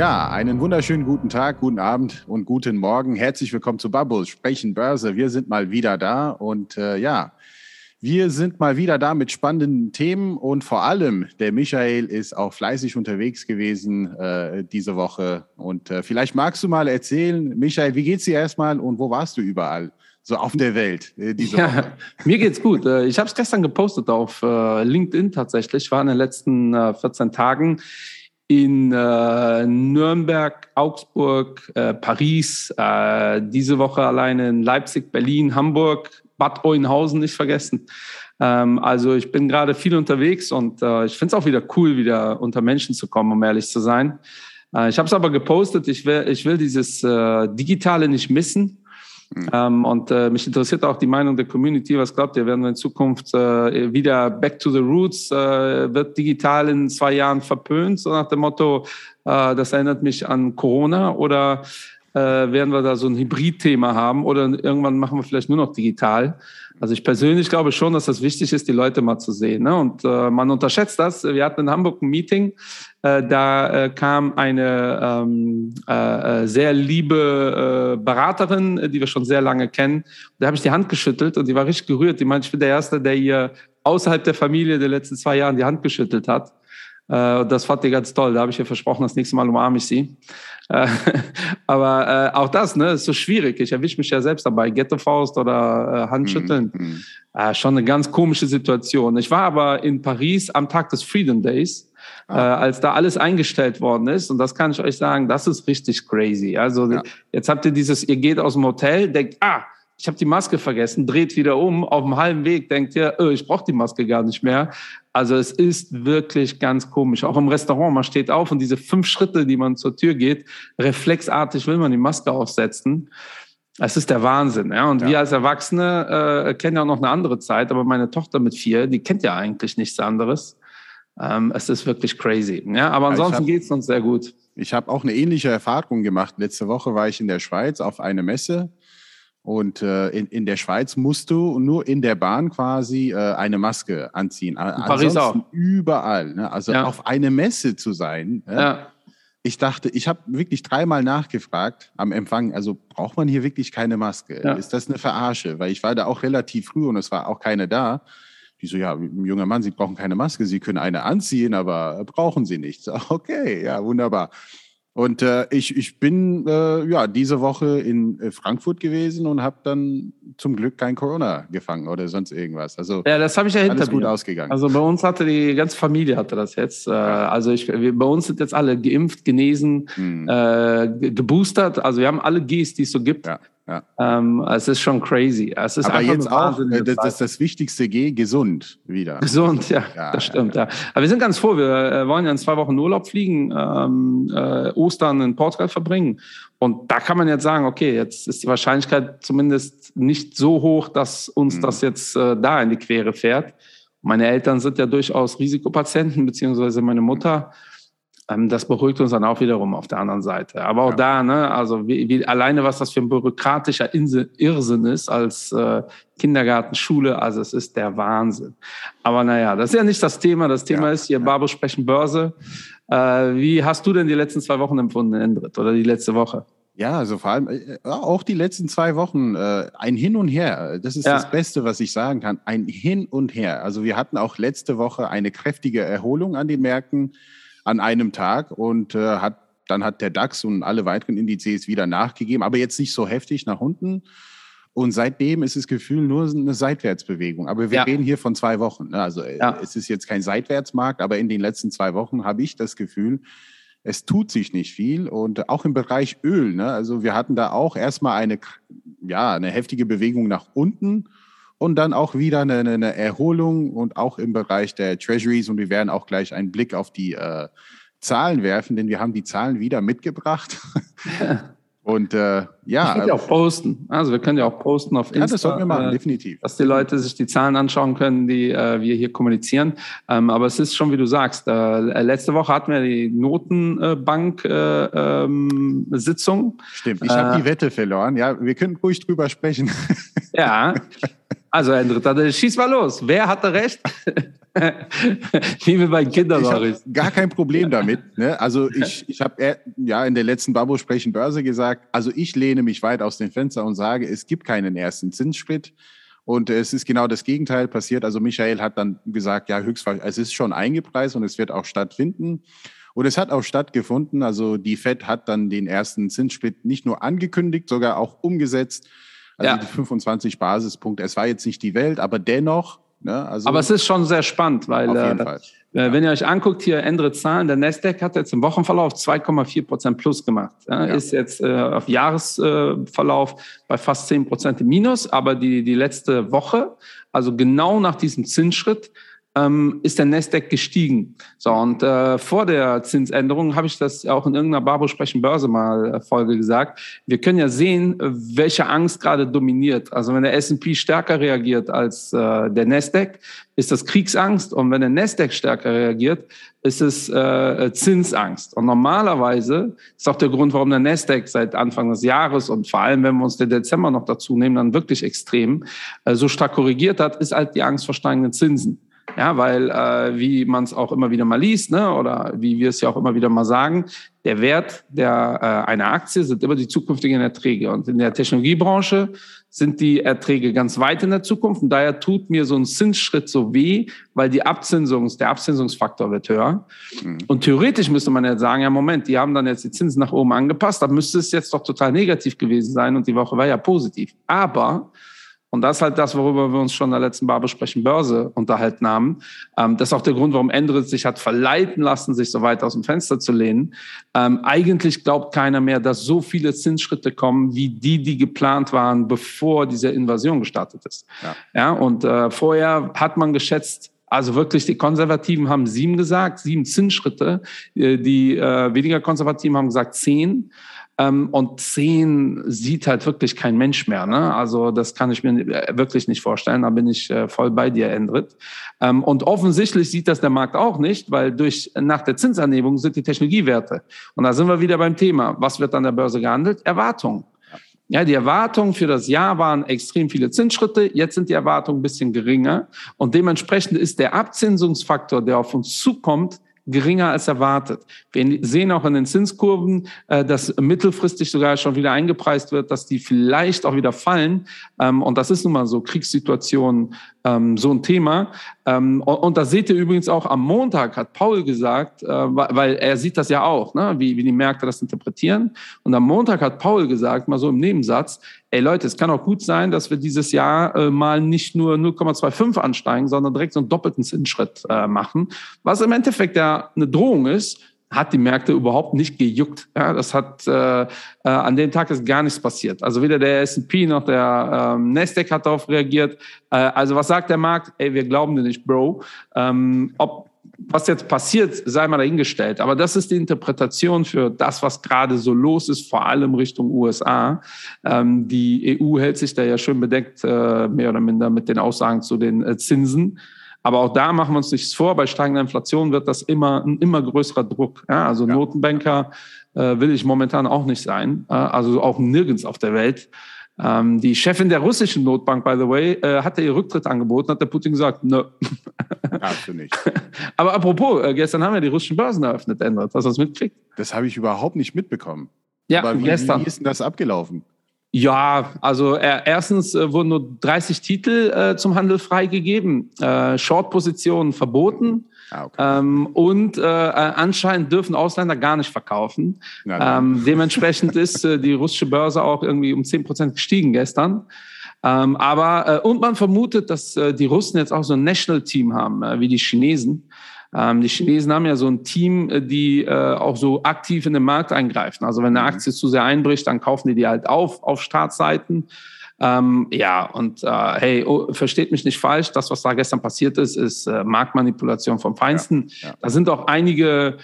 Ja, einen wunderschönen guten Tag, guten Abend und guten Morgen. Herzlich willkommen zu Bubbles, Sprechen Börse. Wir sind mal wieder da und äh, ja, wir sind mal wieder da mit spannenden Themen und vor allem der Michael ist auch fleißig unterwegs gewesen äh, diese Woche. Und äh, vielleicht magst du mal erzählen, Michael, wie geht's dir erstmal und wo warst du überall? So auf der Welt. Äh, ja, Woche? mir geht's gut. Äh, ich habe es gestern gepostet auf äh, LinkedIn tatsächlich. Ich war in den letzten 14 Tagen in äh, Nürnberg, Augsburg, äh, Paris, äh, diese Woche alleine in Leipzig, Berlin, Hamburg, Bad Oeynhausen nicht vergessen. Ähm, also ich bin gerade viel unterwegs und äh, ich finde es auch wieder cool, wieder unter Menschen zu kommen, um ehrlich zu sein. Äh, ich habe es aber gepostet, ich will, ich will dieses äh, Digitale nicht missen. Mhm. Ähm, und äh, mich interessiert auch die Meinung der Community. Was glaubt ihr, werden wir in Zukunft äh, wieder back to the roots? Äh, wird digital in zwei Jahren verpönt? So nach dem Motto, äh, das erinnert mich an Corona oder äh, werden wir da so ein Hybrid-Thema haben oder irgendwann machen wir vielleicht nur noch digital. Also ich persönlich glaube schon, dass das wichtig ist, die Leute mal zu sehen. Ne? Und äh, man unterschätzt das. Wir hatten in Hamburg ein Meeting, äh, da äh, kam eine ähm, äh, äh sehr liebe äh, Beraterin, die wir schon sehr lange kennen. Da habe ich die Hand geschüttelt und die war richtig gerührt. Die meinte, ich bin der Erste, der ihr außerhalb der Familie der letzten zwei Jahren die Hand geschüttelt hat. Äh, das fand ich ganz toll. Da habe ich ihr versprochen, das nächste Mal umarme ich sie. Äh, aber äh, auch das ne, ist so schwierig. Ich erwische mich ja selbst dabei. Ghetto-Faust oder Handschütteln. Mhm. mhm. Schon eine ganz komische Situation. Ich war aber in Paris am Tag des Freedom Days. Ah. Äh, als da alles eingestellt worden ist. Und das kann ich euch sagen, das ist richtig crazy. Also ja. jetzt habt ihr dieses, ihr geht aus dem Hotel, denkt, ah, ich habe die Maske vergessen, dreht wieder um, auf dem halben Weg denkt ihr, oh, ich brauche die Maske gar nicht mehr. Also es ist wirklich ganz komisch. Auch im Restaurant, man steht auf und diese fünf Schritte, die man zur Tür geht, reflexartig will man die Maske aufsetzen. Es ist der Wahnsinn. Ja? Und ja. wir als Erwachsene äh, kennen ja auch noch eine andere Zeit, aber meine Tochter mit vier, die kennt ja eigentlich nichts anderes. Ähm, es ist wirklich crazy. Ja? Aber ansonsten geht es uns sehr gut. Ich habe auch eine ähnliche Erfahrung gemacht. Letzte Woche war ich in der Schweiz auf einer Messe und äh, in, in der Schweiz musst du nur in der Bahn quasi äh, eine Maske anziehen. In Paris auch. Überall. Ne? Also ja. auf eine Messe zu sein. Ne? Ja. Ich dachte, ich habe wirklich dreimal nachgefragt am Empfang, also braucht man hier wirklich keine Maske? Ja. Ist das eine Verarsche? Weil ich war da auch relativ früh und es war auch keine da. Die so, ja, junger Mann, Sie brauchen keine Maske, Sie können eine anziehen, aber brauchen Sie nicht. So, okay, ja, wunderbar. Und äh, ich, ich bin äh, ja diese Woche in äh, Frankfurt gewesen und habe dann zum Glück kein Corona gefangen oder sonst irgendwas. Also ja, das habe ich ja hinter alles gut mir. ausgegangen. Also bei uns hatte die ganze Familie hatte das jetzt. Äh, also ich, wir, bei uns sind jetzt alle geimpft, genesen, hm. äh, geboostert. Also wir haben alle Gs, die es so gibt. Ja. Ja. Ähm, es ist schon crazy. Es ist Aber jetzt auch, äh, das, ist das wichtigste G, gesund wieder. Gesund, ja, ja das stimmt. Ja, Aber wir sind ganz froh. Wir äh, wollen ja in zwei Wochen Urlaub fliegen, ähm, äh, Ostern in Portugal verbringen. Und da kann man jetzt sagen, okay, jetzt ist die Wahrscheinlichkeit zumindest nicht so hoch, dass uns mhm. das jetzt äh, da in die Quere fährt. Meine Eltern sind ja durchaus Risikopatienten, beziehungsweise meine Mutter. Mhm das beruhigt uns dann auch wiederum auf der anderen Seite. Aber auch ja. da, ne, also wie, wie, alleine was das für ein bürokratischer Irrsinn ist als äh, Kindergarten, Schule, also es ist der Wahnsinn. Aber naja, das ist ja nicht das Thema. Das Thema ja. ist hier, Barbo sprechen Börse. Äh, wie hast du denn die letzten zwei Wochen empfunden, Endrit, oder die letzte Woche? Ja, also vor allem äh, auch die letzten zwei Wochen äh, ein Hin und Her. Das ist ja. das Beste, was ich sagen kann. Ein Hin und Her. Also wir hatten auch letzte Woche eine kräftige Erholung an den Märkten an einem Tag und äh, hat dann hat der DAX und alle weiteren Indizes wieder nachgegeben, aber jetzt nicht so heftig nach unten. Und seitdem ist das Gefühl nur eine Seitwärtsbewegung. Aber wir ja. reden hier von zwei Wochen. Ne? Also äh, ja. es ist jetzt kein Seitwärtsmarkt, aber in den letzten zwei Wochen habe ich das Gefühl, es tut sich nicht viel. Und auch im Bereich Öl. Ne? Also wir hatten da auch erstmal eine, ja, eine heftige Bewegung nach unten und dann auch wieder eine, eine, Erholung und auch im Bereich der Treasuries. Und wir werden auch gleich einen Blick auf die äh, Zahlen werfen, denn wir haben die Zahlen wieder mitgebracht. Und äh, ja. Ich ja auch posten. Also wir können ja auch posten auf Instagram. Ja, das sollten wir machen, äh, definitiv. Dass die Leute sich die Zahlen anschauen können, die äh, wir hier kommunizieren. Ähm, aber es ist schon, wie du sagst, äh, letzte Woche hatten wir die Notenbank-Sitzung. Äh, ähm, Stimmt, ich habe die Wette verloren. Ja, wir können ruhig drüber sprechen. Ja, also Herr Dritter, schieß mal los. Wer hatte recht? Wie wir bei Kindern ich Gar kein Problem damit. Ne? Also ich, ich habe ja in der letzten Babo sprechen Börse gesagt, also ich lehne mich weit aus dem Fenster und sage, es gibt keinen ersten Zinsschritt. Und es ist genau das Gegenteil passiert. Also Michael hat dann gesagt, ja, höchstwahrscheinlich, es ist schon eingepreist und es wird auch stattfinden. Und es hat auch stattgefunden. Also die Fed hat dann den ersten Zinssplit nicht nur angekündigt, sogar auch umgesetzt. Also ja. die 25 Basispunkte. Es war jetzt nicht die Welt, aber dennoch. Ne, also aber es ist schon sehr spannend, weil äh, äh, wenn ihr euch anguckt, hier andere Zahlen, der Nasdaq hat jetzt im Wochenverlauf 2,4 Prozent plus gemacht. Ja, ja. Ist jetzt äh, auf Jahresverlauf äh, bei fast 10 Prozent im Minus, aber die, die letzte Woche, also genau nach diesem Zinsschritt, ähm, ist der Nasdaq gestiegen. So, und äh, vor der Zinsänderung habe ich das auch in irgendeiner Barbo sprechen Börse mal äh, Folge gesagt. Wir können ja sehen, welche Angst gerade dominiert. Also wenn der S&P stärker reagiert als äh, der Nasdaq, ist das Kriegsangst. Und wenn der Nasdaq stärker reagiert, ist es äh, Zinsangst. Und normalerweise ist auch der Grund, warum der Nasdaq seit Anfang des Jahres und vor allem, wenn wir uns den Dezember noch dazu nehmen, dann wirklich extrem äh, so stark korrigiert hat, ist halt die Angst vor steigenden Zinsen. Ja, weil, äh, wie man es auch immer wieder mal liest, ne, oder wie wir es ja auch immer wieder mal sagen, der Wert der, äh, einer Aktie sind immer die zukünftigen Erträge. Und in der Technologiebranche sind die Erträge ganz weit in der Zukunft. Und daher tut mir so ein Zinsschritt so weh, weil die Abzinsungs, der Abzinsungsfaktor wird höher. Mhm. Und theoretisch müsste man jetzt sagen, ja, Moment, die haben dann jetzt die Zinsen nach oben angepasst, dann müsste es jetzt doch total negativ gewesen sein und die Woche war ja positiv. Aber und das ist halt das, worüber wir uns schon in der letzten Barbesprechen Börse unterhalten haben. Ähm, das ist auch der Grund, warum Endritz sich hat verleiten lassen, sich so weit aus dem Fenster zu lehnen. Ähm, eigentlich glaubt keiner mehr, dass so viele Zinsschritte kommen, wie die, die geplant waren, bevor diese Invasion gestartet ist. Ja, ja und äh, vorher hat man geschätzt, also wirklich, die Konservativen haben sieben gesagt, sieben Zinsschritte. Äh, die äh, weniger Konservativen haben gesagt zehn. Ähm, und zehn sieht halt wirklich kein Mensch mehr. Ne? Also das kann ich mir wirklich nicht vorstellen. Da bin ich äh, voll bei dir, Endrit. Ähm, und offensichtlich sieht das der Markt auch nicht, weil durch nach der Zinsanhebung sind die Technologiewerte. Und da sind wir wieder beim Thema. Was wird an der Börse gehandelt? Erwartungen. Ja, die Erwartungen für das Jahr waren extrem viele Zinsschritte. Jetzt sind die Erwartungen ein bisschen geringer. Und dementsprechend ist der Abzinsungsfaktor, der auf uns zukommt, geringer als erwartet. Wir sehen auch in den Zinskurven, äh, dass mittelfristig sogar schon wieder eingepreist wird, dass die vielleicht auch wieder fallen. Ähm, und das ist nun mal so Kriegssituationen ähm, so ein Thema. Ähm, und da seht ihr übrigens auch am Montag hat Paul gesagt, äh, weil er sieht das ja auch, ne, wie, wie die Märkte das interpretieren. Und am Montag hat Paul gesagt, mal so im Nebensatz, ey Leute, es kann auch gut sein, dass wir dieses Jahr äh, mal nicht nur 0,25 ansteigen, sondern direkt so einen doppelten Zinsschritt äh, machen, was im Endeffekt ja eine Drohung ist, hat die Märkte überhaupt nicht gejuckt. Ja, das hat äh, äh, an dem Tag ist gar nichts passiert. Also weder der S&P noch der ähm, Nasdaq hat darauf reagiert. Äh, also was sagt der Markt? Ey, wir glauben dir nicht, Bro. Ähm, ob was jetzt passiert, sei mal dahingestellt. Aber das ist die Interpretation für das, was gerade so los ist, vor allem Richtung USA. Ähm, die EU hält sich da ja schön bedeckt, äh, mehr oder minder mit den Aussagen zu den äh, Zinsen. Aber auch da machen wir uns nichts vor. Bei steigender Inflation wird das immer ein immer größerer Druck. Ja, also ja. Notenbanker äh, will ich momentan auch nicht sein. Äh, also auch nirgends auf der Welt. Ähm, die Chefin der russischen Notbank, by the way, äh, hatte ihr Rücktritt angeboten, hat der Putin gesagt, nö. Hast du nicht. Aber apropos, äh, gestern haben wir die russischen Börsen eröffnet, ändert. Hast du das mitgekriegt? Das habe ich überhaupt nicht mitbekommen. Ja, Aber wie, gestern. wie ist denn das abgelaufen? Ja, also äh, erstens äh, wurden nur 30 Titel äh, zum Handel freigegeben, äh, Short-Positionen verboten. Ah, okay. ähm, und äh, äh, anscheinend dürfen Ausländer gar nicht verkaufen. ähm, dementsprechend ist äh, die russische Börse auch irgendwie um 10 Prozent gestiegen gestern. Ähm, aber äh, und man vermutet, dass äh, die Russen jetzt auch so ein National Team haben, äh, wie die Chinesen. Ähm, die Chinesen haben ja so ein Team, äh, die äh, auch so aktiv in den Markt eingreifen. Also wenn eine mhm. Aktie zu sehr einbricht, dann kaufen die die halt auf auf Startseiten. Ähm, ja, und äh, hey, oh, versteht mich nicht falsch, das, was da gestern passiert ist, ist äh, Marktmanipulation vom Feinsten. Ja, ja. Da sind auch einige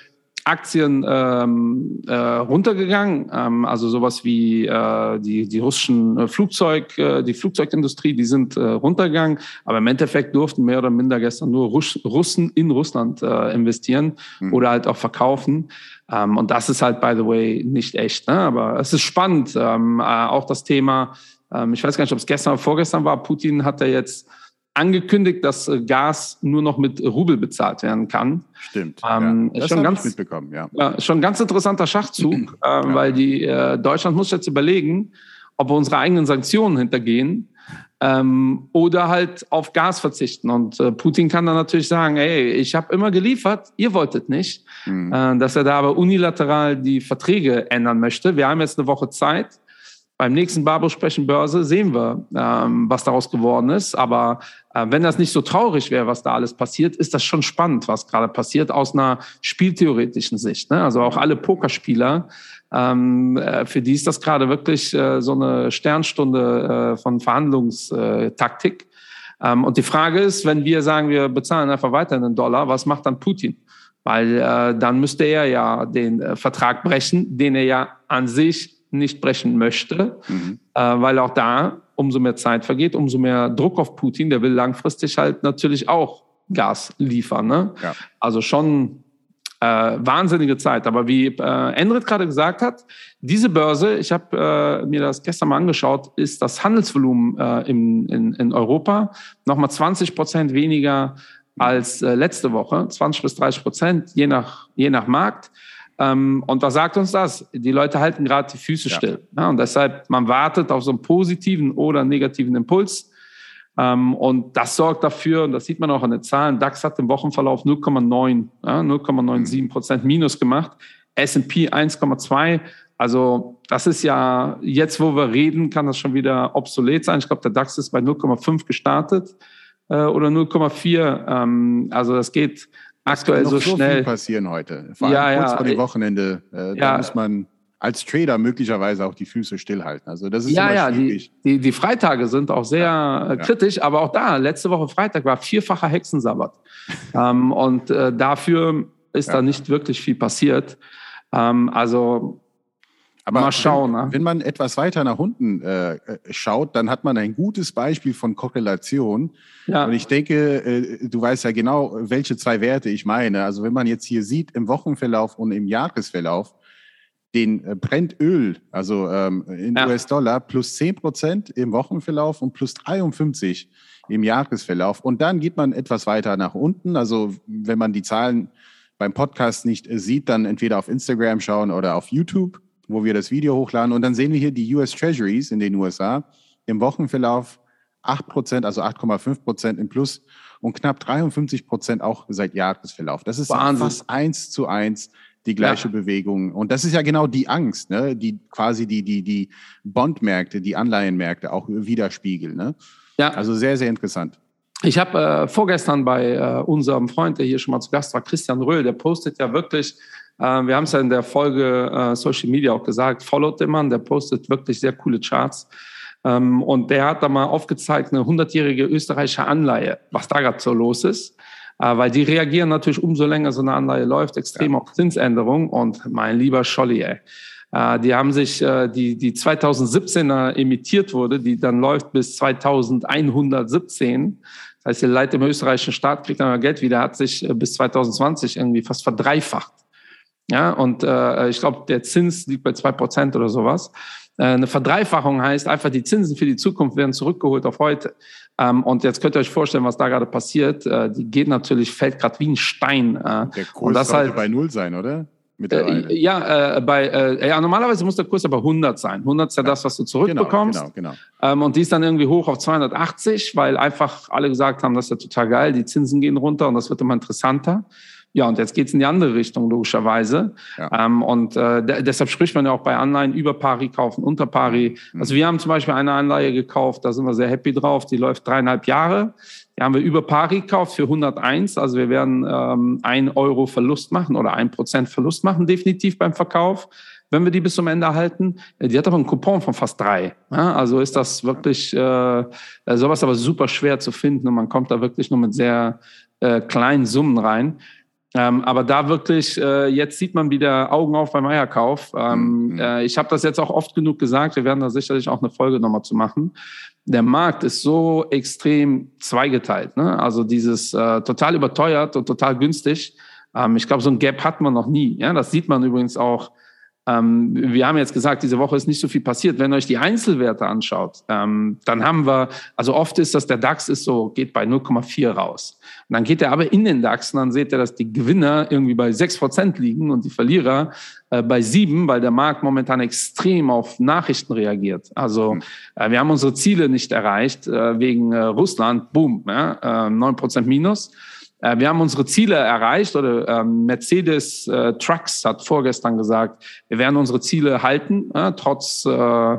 Aktien ähm, äh, runtergegangen. Ähm, also sowas wie äh, die, die russischen äh, Flugzeug, äh, die Flugzeugindustrie, die sind äh, runtergegangen. Aber im Endeffekt durften mehr oder minder gestern nur Russ Russen in Russland äh, investieren mhm. oder halt auch verkaufen. Ähm, und das ist halt, by the way, nicht echt. Ne? Aber es ist spannend. Ähm, äh, auch das Thema, ähm, ich weiß gar nicht, ob es gestern oder vorgestern war, Putin hat ja jetzt angekündigt, dass äh, Gas nur noch mit Rubel bezahlt werden kann. Stimmt. Ähm, ja. Das schon ganz, mitbekommen, ja. ja. Schon ganz interessanter Schachzug, äh, ja. weil die äh, Deutschland muss jetzt überlegen, ob wir unsere eigenen Sanktionen hintergehen ähm, oder halt auf Gas verzichten. Und äh, Putin kann dann natürlich sagen, ey, ich habe immer geliefert, ihr wolltet nicht, mhm. äh, dass er da aber unilateral die Verträge ändern möchte. Wir haben jetzt eine Woche Zeit beim nächsten Börse sehen wir, ähm, was daraus geworden ist. Aber äh, wenn das nicht so traurig wäre, was da alles passiert, ist das schon spannend, was gerade passiert aus einer spieltheoretischen Sicht. Ne? Also auch alle Pokerspieler, ähm, äh, für die ist das gerade wirklich äh, so eine Sternstunde äh, von Verhandlungstaktik. Ähm, und die Frage ist, wenn wir sagen, wir bezahlen einfach weiter einen Dollar, was macht dann Putin? Weil äh, dann müsste er ja den äh, Vertrag brechen, den er ja an sich nicht brechen möchte, mhm. äh, weil auch da umso mehr Zeit vergeht, umso mehr Druck auf Putin. Der will langfristig halt natürlich auch Gas liefern. Ne? Ja. Also schon äh, wahnsinnige Zeit. Aber wie äh, Endrit gerade gesagt hat, diese Börse, ich habe äh, mir das gestern mal angeschaut, ist das Handelsvolumen äh, im, in, in Europa nochmal 20 Prozent weniger als äh, letzte Woche, 20 bis 30 Prozent, je nach, je nach Markt. Ähm, und was sagt uns das? Die Leute halten gerade die Füße ja. still. Ja, und deshalb, man wartet auf so einen positiven oder negativen Impuls. Ähm, und das sorgt dafür, und das sieht man auch an den Zahlen, DAX hat im Wochenverlauf 0,9, ja, 0,97 Prozent Minus gemacht, S&P 1,2. Also das ist ja, jetzt wo wir reden, kann das schon wieder obsolet sein. Ich glaube, der DAX ist bei 0,5 gestartet äh, oder 0,4. Ähm, also das geht aktuell so, so schnell. passieren heute. Vor allem ja, kurz ja. vor dem Wochenende. Äh, ja. Da muss man als Trader möglicherweise auch die Füße stillhalten. Also das ist ja, ja, die, die, die, Freitage sind auch sehr ja, äh, kritisch, aber auch da, letzte Woche Freitag war vierfacher Hexensabbat. ähm, und äh, dafür ist ja. da nicht wirklich viel passiert. Ähm, also aber Mal schauen. Wenn, ne? wenn, man etwas weiter nach unten äh, schaut, dann hat man ein gutes Beispiel von Korrelation. Ja. Und ich denke, äh, du weißt ja genau, welche zwei Werte ich meine. Also wenn man jetzt hier sieht im Wochenverlauf und im Jahresverlauf, den äh, Brennöl, also ähm, in ja. US-Dollar, plus 10 Prozent im Wochenverlauf und plus 53 im Jahresverlauf. Und dann geht man etwas weiter nach unten. Also wenn man die Zahlen beim Podcast nicht äh, sieht, dann entweder auf Instagram schauen oder auf YouTube wo wir das Video hochladen. Und dann sehen wir hier die US Treasuries in den USA im Wochenverlauf 8 Prozent, also 8,5 Prozent im Plus und knapp 53 Prozent auch seit Jahresverlauf. Das ist Wahnsinn. fast eins zu eins die gleiche ja. Bewegung. Und das ist ja genau die Angst, ne? die quasi die, die, die Bondmärkte, die Anleihenmärkte auch widerspiegeln. Ne? Ja. Also sehr, sehr interessant. Ich habe äh, vorgestern bei äh, unserem Freund, der hier schon mal zu Gast war, Christian Röhl, der postet ja wirklich wir haben es ja in der Folge äh, Social Media auch gesagt, followt den Mann, der postet wirklich sehr coole Charts. Ähm, und der hat da mal aufgezeigt, eine 100-jährige österreichische Anleihe, was da gerade so los ist. Äh, weil die reagieren natürlich umso länger so eine Anleihe läuft, extrem ja. auf Zinsänderungen. Und mein lieber Scholli, ey, die haben sich, die, die 2017er emittiert wurde, die dann läuft bis 2117. Das heißt, der Leit im österreichischen Staat kriegt dann Geld wieder, hat sich bis 2020 irgendwie fast verdreifacht. Ja, und äh, ich glaube, der Zins liegt bei zwei Prozent oder sowas. Äh, eine Verdreifachung heißt einfach, die Zinsen für die Zukunft werden zurückgeholt auf heute. Ähm, und jetzt könnt ihr euch vorstellen, was da gerade passiert. Äh, die geht natürlich, fällt gerade wie ein Stein. Äh, der Kurs und das sollte halt, bei Null sein, oder? Äh, ja, äh, bei, äh, ja, normalerweise muss der Kurs aber 100 sein. 100 ist ja, ja. das, was du zurückbekommst. Genau, genau, genau. Ähm, und die ist dann irgendwie hoch auf 280, weil einfach alle gesagt haben, das ist ja total geil, die Zinsen gehen runter und das wird immer interessanter. Ja, und jetzt geht's in die andere Richtung, logischerweise. Ja. Ähm, und äh, deshalb spricht man ja auch bei Anleihen über Pari kaufen, unter Pari. Mhm. Also wir haben zum Beispiel eine Anleihe gekauft, da sind wir sehr happy drauf, die läuft dreieinhalb Jahre. Die haben wir über Pari gekauft für 101. Also wir werden ähm, ein Euro Verlust machen oder ein Prozent Verlust machen, definitiv beim Verkauf wenn wir die bis zum Ende halten. Die hat aber einen Coupon von fast drei. Ja, also ist das wirklich äh, sowas aber super schwer zu finden und man kommt da wirklich nur mit sehr äh, kleinen Summen rein. Ähm, aber da wirklich, äh, jetzt sieht man wieder Augen auf beim Eierkauf. Ähm, mhm. äh, ich habe das jetzt auch oft genug gesagt, wir werden da sicherlich auch eine Folge nochmal zu machen. Der Markt ist so extrem zweigeteilt. Ne? Also dieses äh, total überteuert und total günstig. Ähm, ich glaube, so ein Gap hat man noch nie. Ja? Das sieht man übrigens auch Ähm, wir haben jetzt gesagt, diese Woche ist nicht so viel passiert. Wenn ihr euch die Einzelwerte anschaut, ähm, dann haben wir, also oft ist das, der DAX ist so, geht bei 0,4 raus. Und dann geht er aber in den DAX und dann seht ihr, dass die Gewinner irgendwie bei 6 Prozent liegen und die Verlierer äh, bei 7, weil der Markt momentan extrem auf Nachrichten reagiert. Also hm. äh, wir haben unsere Ziele nicht erreicht äh, wegen äh, Russland, boom, ja, äh, 9 Prozent minus. Äh, wir haben unsere Ziele erreicht oder ähm, Mercedes äh, Trucks hat vorgestern gesagt, wir werden unsere Ziele halten, äh, trotz äh,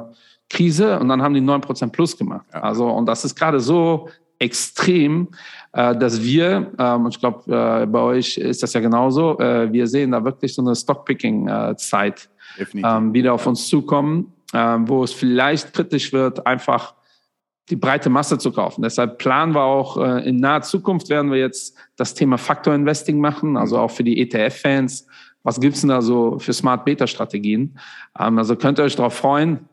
Krise. Und dann haben die 9% plus gemacht. Ja. Also, und das ist gerade so extrem, äh, dass wir, ähm, und ich glaube, bei euch ist das ja genauso, wir sehen da wirklich so eine Stockpicking-Zeit ähm, wieder auf uns zukommen, äh, wo es vielleicht kritisch wird, einfach die breite Masse zu kaufen. Deshalb planen wir auch, äh, in naher Zukunft werden wir jetzt das Thema Faktor Investing machen, also auch für die ETF-Fans. Was gibt's denn da so für Smart Beta-Strategien? Ähm, also könnt ihr euch darauf freuen.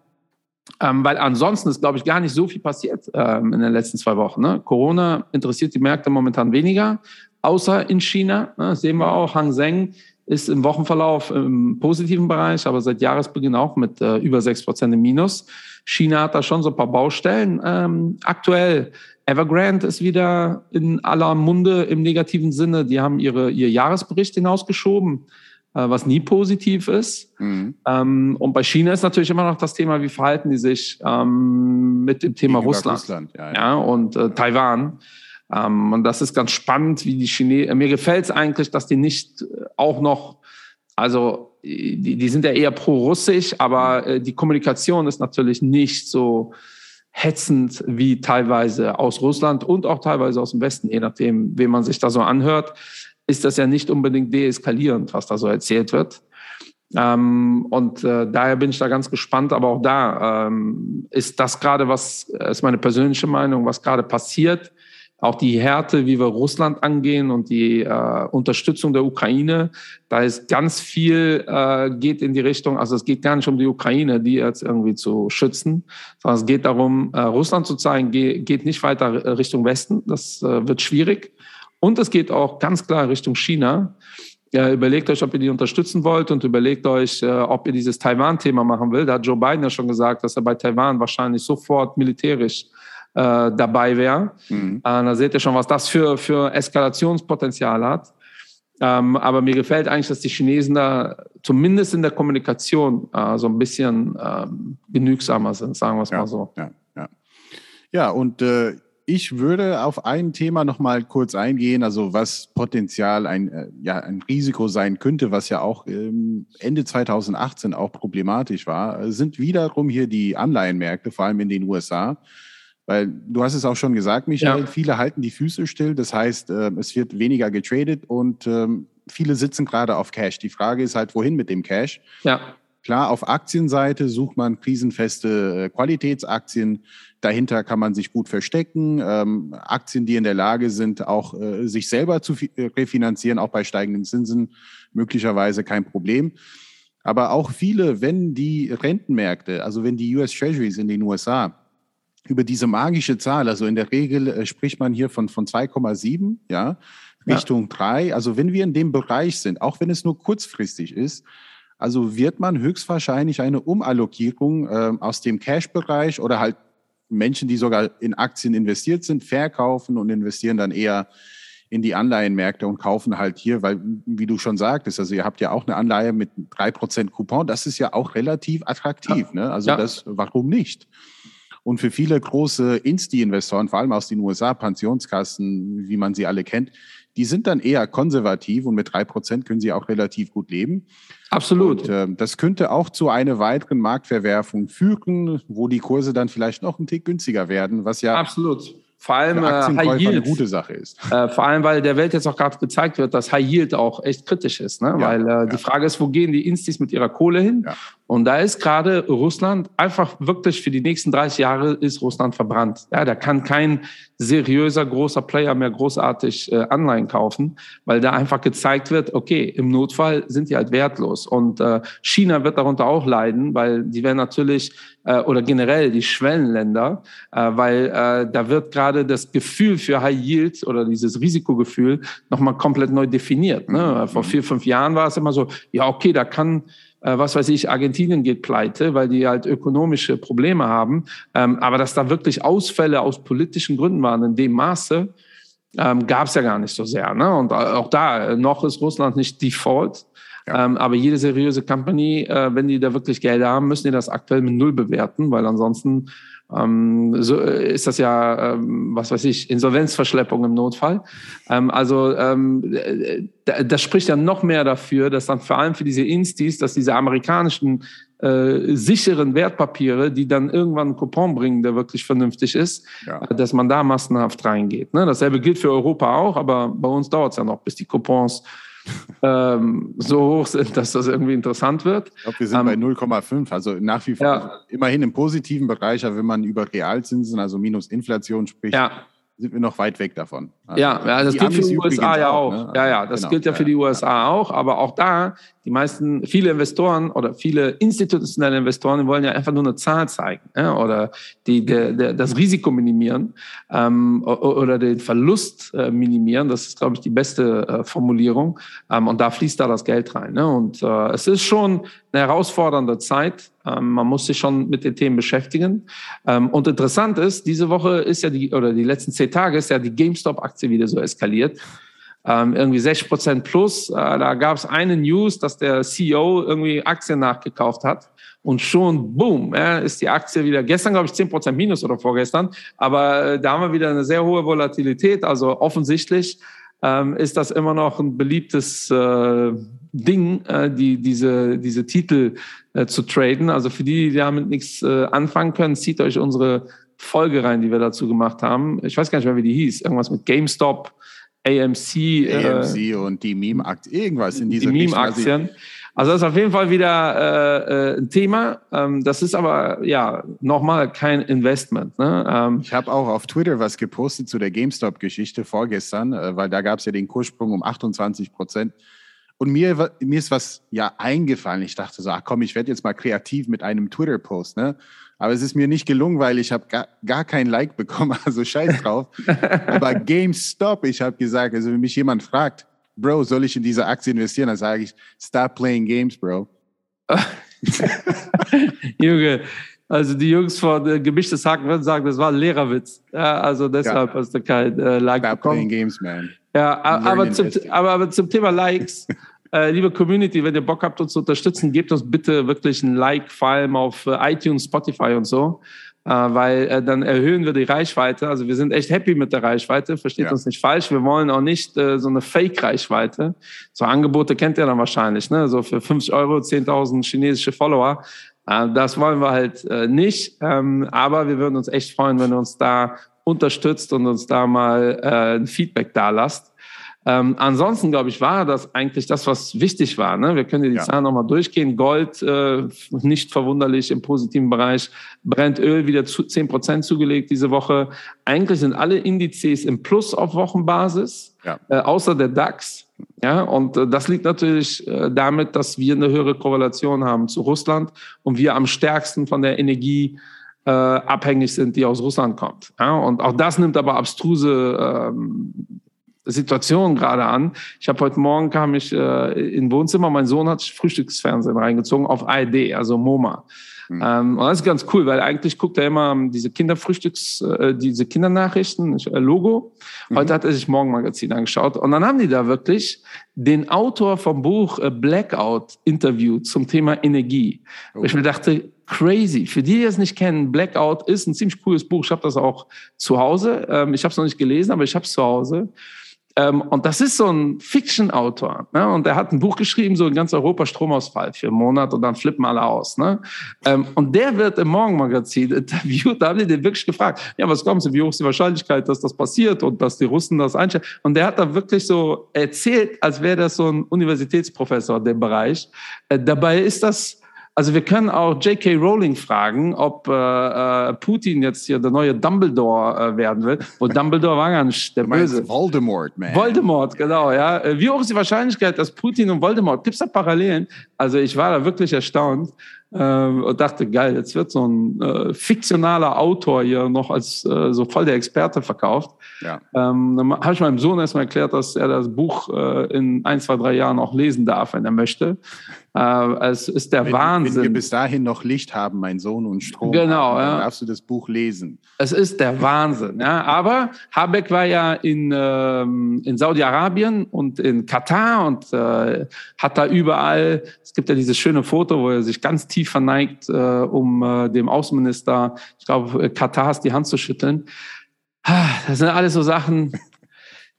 Ähm, weil ansonsten ist, glaube ich, gar nicht so viel passiert ähm, in den letzten zwei Wochen. Ne? Corona interessiert die Märkte momentan weniger, außer in China. Ne? sehen wir auch, Hang Seng ist im Wochenverlauf im positiven Bereich, aber seit Jahresbeginn auch mit äh, über sechs Prozent im Minus. China hat da schon so ein paar Baustellen. Ähm, aktuell Evergrande ist wieder in aller Munde im negativen Sinne. Die haben ihre, ihr Jahresbericht hinausgeschoben, äh, was nie positiv ist. Mhm. Ähm, und bei China ist natürlich immer noch das Thema, wie verhalten die sich ähm, mit dem Thema Russland, Russland ja, ja. ja, und äh, Taiwan. Ähm, und das ist ganz spannend, wie die Chinesen. Mir gefällt es eigentlich, dass die nicht auch noch also die, die sind ja eher pro-russisch, aber äh, die Kommunikation ist natürlich nicht so hetzend wie teilweise aus Russland und auch teilweise aus dem Westen, je nachdem, wem man sich da so anhört, ist das ja nicht unbedingt deeskalierend, was da so erzählt wird. Ähm, und äh, daher bin ich da ganz gespannt, aber auch da ähm, ist das gerade, was ist meine persönliche Meinung, was gerade passiert, auch die Härte, wie wir Russland angehen und die äh, Unterstützung der Ukraine, da ist ganz viel, äh, geht in die Richtung, also es geht gar nicht um die Ukraine, die jetzt irgendwie zu schützen, sondern es geht darum, äh, Russland zu zeigen, geh, geht nicht weiter Richtung Westen, das äh, wird schwierig. Und es geht auch ganz klar Richtung China. Ja, überlegt euch, ob ihr die unterstützen wollt und überlegt euch, äh, ob ihr dieses Taiwan-Thema machen will. Da hat Joe Biden ja schon gesagt, dass er bei Taiwan wahrscheinlich sofort militärisch äh, dabei wäre. Mhm. Äh, da seht ihr schon, was das für, für Eskalationspotenzial hat. Ähm, aber mir gefällt eigentlich, dass die Chinesen da zumindest in der Kommunikation äh, so ein bisschen ähm, genügsamer sind, sagen wir es ja, mal so. Ja, ja. ja und äh, ich würde auf ein Thema noch mal kurz eingehen, also was Potenzial ein, äh, ja, ein Risiko sein könnte, was ja auch ähm, Ende 2018 auch problematisch war, sind wiederum hier die Anleihenmärkte, vor allem in den USA. Weil du hast es auch schon gesagt, Michael, ja. viele halten die Füße still. Das heißt, äh, es wird weniger getradet und ähm, viele sitzen gerade auf Cash. Die Frage ist halt, wohin mit dem Cash? Ja. Klar, auf Aktienseite sucht man krisenfeste äh, Qualitätsaktien. Dahinter kann man sich gut verstecken. Ähm, Aktien, die in der Lage sind, auch äh, sich selber zu refinanzieren, auch bei steigenden Zinsen, möglicherweise kein Problem. Aber auch viele, wenn die Rentenmärkte, also wenn die US Treasuries in den USA über diese magische Zahl, also in der Regel äh, spricht man hier von, von 2,7, ja, Richtung ja. 3. Also wenn wir in dem Bereich sind, auch wenn es nur kurzfristig ist, also wird man höchstwahrscheinlich eine Umallokierung äh, aus dem Cash-Bereich oder halt Menschen, die sogar in Aktien investiert sind, verkaufen und investieren dann eher in die Anleihenmärkte und kaufen halt hier, weil, wie du schon sagtest, also ihr habt ja auch eine Anleihe mit drei Prozent Coupon, das ist ja auch relativ attraktiv. Ja. Ne? Also ja. das, warum nicht? Und für viele große Insti-Investoren, vor allem aus den USA, Pensionskassen, wie man sie alle kennt, die sind dann eher konservativ und mit drei Prozent können sie auch relativ gut leben. Absolut. Und, äh, das könnte auch zu einer weiteren Marktverwerfung führen, wo die Kurse dann vielleicht noch ein Tick günstiger werden, was ja Absolut vor allem äh, High Yield eine gute Sache ist. Äh, vor allem, weil der Welt jetzt auch gerade gezeigt wird, dass High Yield auch echt kritisch ist. Ne? Ja, weil äh, ja. die Frage ist, wo gehen die Instis mit ihrer Kohle hin? Ja. Und da ist gerade Russland einfach wirklich für die nächsten 30 Jahre ist Russland verbrannt. Ja, da kann kein seriöser großer Player mehr großartig äh, Anleihen kaufen, weil da einfach gezeigt wird, okay, im Notfall sind die halt wertlos. Und äh, China wird darunter auch leiden, weil die werden natürlich äh, oder generell die Schwellenländer, äh, weil äh, da wird gerade das Gefühl für High Yield oder dieses Risikogefühl nochmal komplett neu definiert. Ne? Mhm. Vor vier, fünf Jahren war es immer so, ja, okay, da kann äh, was weiß ich, Argentinien geht pleite, weil die halt ökonomische Probleme haben. Ähm, aber dass da wirklich Ausfälle aus politischen Gründen waren in dem Maße, ähm, gab es ja gar nicht so sehr. Ne? Und auch da, noch ist Russland nicht Default. Ja. Ähm, aber jede seriöse Company, äh, wenn die da wirklich Geld haben, müssen die das aktuell mit Null bewerten, weil ansonsten ähm, so äh, ist das ja, ähm, was weiß ich, Insolvenzverschleppung im Notfall. Ähm, also ähm, das spricht ja noch mehr dafür, dass dann vor allem für diese Instis, dass diese amerikanischen äh, sicheren Wertpapiere, die dann irgendwann einen Coupon bringen, der wirklich vernünftig ist, ja. dass man da massenhaft reingeht. Ne? Dasselbe gilt für Europa auch, aber bei uns dauert es ja noch, bis die Coupons ähm, so hoch sind, dass das irgendwie interessant wird. Ich glaube, wir sind ähm, bei 0,5, also nach wie vor ja. immerhin im positiven Bereich, aber wenn man über Realzinsen, also minus Inflation spricht, ja sind wir noch weit weg davon. Also ja, ja, das gilt für die USA ja auch. Ne? Ja, ja, das genau, gilt ja für die USA auch. Aber auch da, die meisten, viele Investoren oder viele institutionelle Investoren wollen ja einfach nur eine Zahl zeigen ja, oder die, der, der, das Risiko minimieren ähm, oder den Verlust äh, minimieren. Das ist, glaube ich, die beste äh, Formulierung. Ähm, und da fließt da das Geld rein. Ne? Und äh, es ist schon eine herausfordernde Zeit. Ähm, man muss sich schon mit den Themen beschäftigen. Ähm, und interessant ist, diese Woche ist ja die, oder die letzten zehn Tage ist ja die GameStop-Aktie wieder so eskaliert. Ähm, irgendwie 60 Prozent plus. Äh, da gab es eine News, dass der CEO irgendwie Aktien nachgekauft hat. Und schon, boom, ist die Aktie wieder, gestern glaube ich 10 Prozent minus oder vorgestern. Aber äh, da haben wir wieder eine sehr hohe Volatilität. Also offensichtlich ähm, ist das immer noch ein beliebtes äh, Ding, äh, die, diese, diese Titel äh, zu traden. Also für die, die damit nichts äh, anfangen können, zieht euch unsere Folge rein, die wir dazu gemacht haben. Ich weiß gar nicht mehr, wie die hieß. Irgendwas mit GameStop, AMC. AMC äh, und die Meme-Aktien, irgendwas in dieser Die Meme-Aktien. Also das ist auf jeden Fall wieder äh, äh, ein Thema. Ähm, das ist aber ja nochmal kein Investment. Ne? Ähm, ich habe auch auf Twitter was gepostet zu der GameStop-Geschichte vorgestern, äh, weil da gab es ja den Kurssprung um 28 Prozent. Und mir, mir ist was ja eingefallen. Ich dachte so, ach komm, ich werde jetzt mal kreativ mit einem Twitter-Post. Ne? Aber es ist mir nicht gelungen, weil ich habe gar, gar kein Like bekommen. Also scheiß drauf. Aber GameStop, ich habe gesagt, also wenn mich jemand fragt, Bro, soll ich in diese Aktie investieren? Dann sage ich, stop playing games, Bro. Junge, also die Jungs von äh, Gemischtes Haken würden sagen, das war ein Lehrerwitz. Ja, also deshalb ja. hast du kein äh, Like Stop bekommen. playing games, man. Ja, aber zum, aber, aber zum Thema Likes. Äh, liebe Community, wenn ihr Bock habt, uns zu unterstützen, gebt uns bitte wirklich ein Like, vor allem auf äh, iTunes, Spotify und so, weil äh, dann erhöhen wir die Reichweite. Also wir sind echt happy mit der Reichweite, versteht ja. uns nicht falsch. Wir wollen auch nicht äh, so eine Fake-Reichweite. So Angebote kennt ihr dann wahrscheinlich, ne? so für 50 Euro 10.000 chinesische Follower. Äh, das wollen wir halt äh, nicht, ähm, aber wir würden uns echt freuen, wenn ihr uns da unterstützt und uns da mal äh, ein Feedback da lasst. Ähm, ansonsten, glaube ich, war das eigentlich das, was wichtig war. Ne? Wir können die ja. Zahlen nochmal durchgehen. Gold, äh, nicht verwunderlich im positiven Bereich. Brennt Öl wieder zu, 10 Prozent zugelegt diese Woche. Eigentlich sind alle Indizes im Plus auf Wochenbasis, ja. äh, außer der DAX. Ja, und äh, das liegt natürlich äh, damit, dass wir eine höhere Korrelation haben zu Russland und wir am stärksten von der Energie äh, abhängig sind, die aus Russland kommt. Ja, und auch das nimmt aber abstruse ähm, Situation gerade an. Ich habe heute Morgen kam ich äh, in Wohnzimmer, mein Sohn hat Frühstücksfernsehen reingezogen auf ARD, also MoMA. Mhm. Ähm, und das ist ganz cool, weil eigentlich guckt er immer diese Kinderfrühstücks, äh, diese Kindernachrichten, äh, Logo. Heute mhm. hat er sich Morgenmagazin angeschaut und dann haben die da wirklich den Autor vom Buch äh, Blackout interviewt zum Thema Energie. Oh. Ich mir dachte, crazy. Für die, die es nicht kennen, Blackout ist ein ziemlich cooles Buch. Ich habe das auch zu Hause. Ähm, ich habe es noch nicht gelesen, aber ich habe es zu Hause. Ähm, und das ist so ein Fiction-Autor. Ne? Und er hat ein Buch geschrieben, so in ganz Europa Stromausfall für einen Monat und dann flippen alle aus. Ne? Ähm, und der wird im Morgenmagazin interviewt. Da haben die den wirklich gefragt, ja, was glauben Sie, wie hoch ist die Wahrscheinlichkeit, dass das passiert und dass die Russen das einstellen? Und der hat da wirklich so erzählt, als wäre das so ein Universitätsprofessor, der Bereich. Äh, dabei ist das also wir können auch J.K. Rowling fragen, ob äh, äh, Putin jetzt hier der neue Dumbledore äh, werden will. Wo Dumbledore war nicht der Böse. Voldemort, man. Voldemort, genau, ja. Äh, wie hoch ist die Wahrscheinlichkeit, dass Putin und Voldemort, gibt es da Parallelen? Also ich war da wirklich erstaunt ähm, und dachte, geil, jetzt wird so ein äh, fiktionaler Autor hier noch als äh, so voll der Experte verkauft. Ja. Ähm, dann habe ich meinem Sohn erstmal erklärt, dass er das Buch äh, in ein, zwei, drei Jahren auch lesen darf, wenn er möchte. Äh, es ist der wenn, Wahnsinn. Wenn wir bis dahin noch Licht haben, mein Sohn und Strom, genau, haben, dann ja. darfst du das Buch lesen. Es ist der Wahnsinn. ja. Aber Habeck war ja in, ähm, in Saudi-Arabien und in Katar und äh, hat da überall, es gibt ja dieses schöne Foto, wo er sich ganz tief verneigt, äh, um äh, dem Außenminister, ich glaube, Katars die Hand zu schütteln. Ah, Das sind alles so Sachen,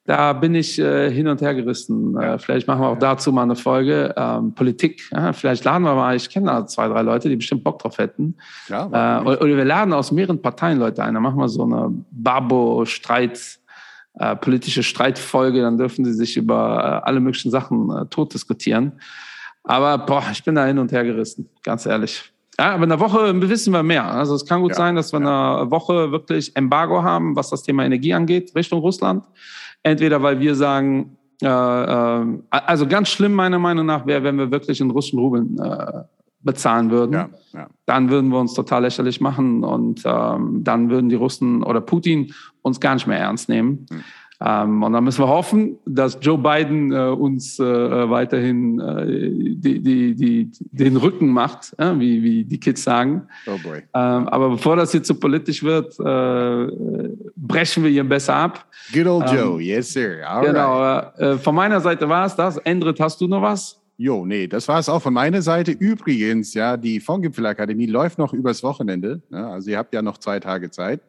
da bin ich äh, hin und her gerissen. Äh, vielleicht machen wir auch dazu mal eine Folge. Ähm, Politik, ja, vielleicht laden wir mal, ich kenne da zwei, drei Leute, die bestimmt Bock drauf hätten. Ja, Äh, oder, oder wir laden aus mehreren Parteien Leute ein. Dann machen wir so eine Babo-Streit, äh, politische Streitfolge. Dann dürfen sie sich über äh, alle möglichen Sachen äh, tot diskutieren. Aber boah, ich bin da hin und her gerissen, ganz ehrlich. Ja, aber in der Woche wissen wir mehr. Also es kann gut Ja, sein, dass wir in einer Woche wirklich Embargo haben, was das Thema Energie angeht, Richtung Russland. Entweder weil wir sagen, äh, äh, also ganz schlimm meiner Meinung nach wäre, wenn wir wirklich in russischen Rubeln äh, bezahlen würden Ja, ja. dann würden wir uns total lächerlich machen und ähm, dann würden die Russen oder Putin uns gar nicht mehr ernst nehmen. Hm. Ähm, und dann müssen wir hoffen, dass Joe Biden äh, uns äh, weiterhin äh, die, die, die, den Rücken macht, äh, wie, wie die Kids sagen. Oh boy. Ähm, aber bevor das hier zu politisch wird, äh, brechen wir hier besser ab. Good old Ähm, Joe, yes sir. All genau. right. Äh, von meiner Seite war es das. Endrit, hast du noch was? Jo, nee, das war es auch von meiner Seite. Übrigens, ja, die Fondgipfelakademie läuft noch übers Wochenende. Ja, also ihr habt ja noch zwei Tage Zeit.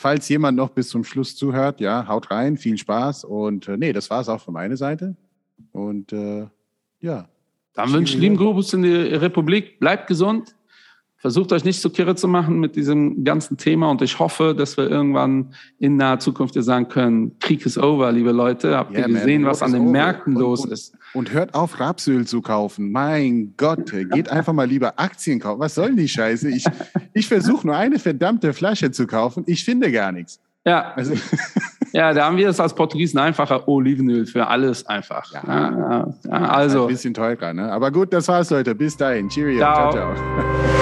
Falls jemand noch bis zum Schluss zuhört, ja, haut rein, viel Spaß. Und äh, nee, das war es auch von meiner Seite. Und äh, ja, Dann wünsche ich lieben Gruß in die Republik. Bleibt gesund. Versucht euch nicht so kirre zu machen mit diesem ganzen Thema. Und ich hoffe, dass wir irgendwann in naher Zukunft dir sagen können, Krieg ist over, liebe Leute. Habt ihr Yeah, man, gesehen, war was an den over. Märkten Und- los und- ist? Und hört auf, Rapsöl zu kaufen. Mein Gott, geht einfach mal lieber Aktien kaufen. Was soll die Scheiße? Ich, ich versuche nur eine verdammte Flasche zu kaufen. Ich finde gar nichts. Ja, Also, ja, da haben wir es als Portugiesen einfacher. Olivenöl für alles einfach. Ja. Ja, ja, ja, ein also, bisschen teurer, ne? Aber gut, das war's, Leute. Bis dahin. Cheerio. Ciao. ciao. ciao.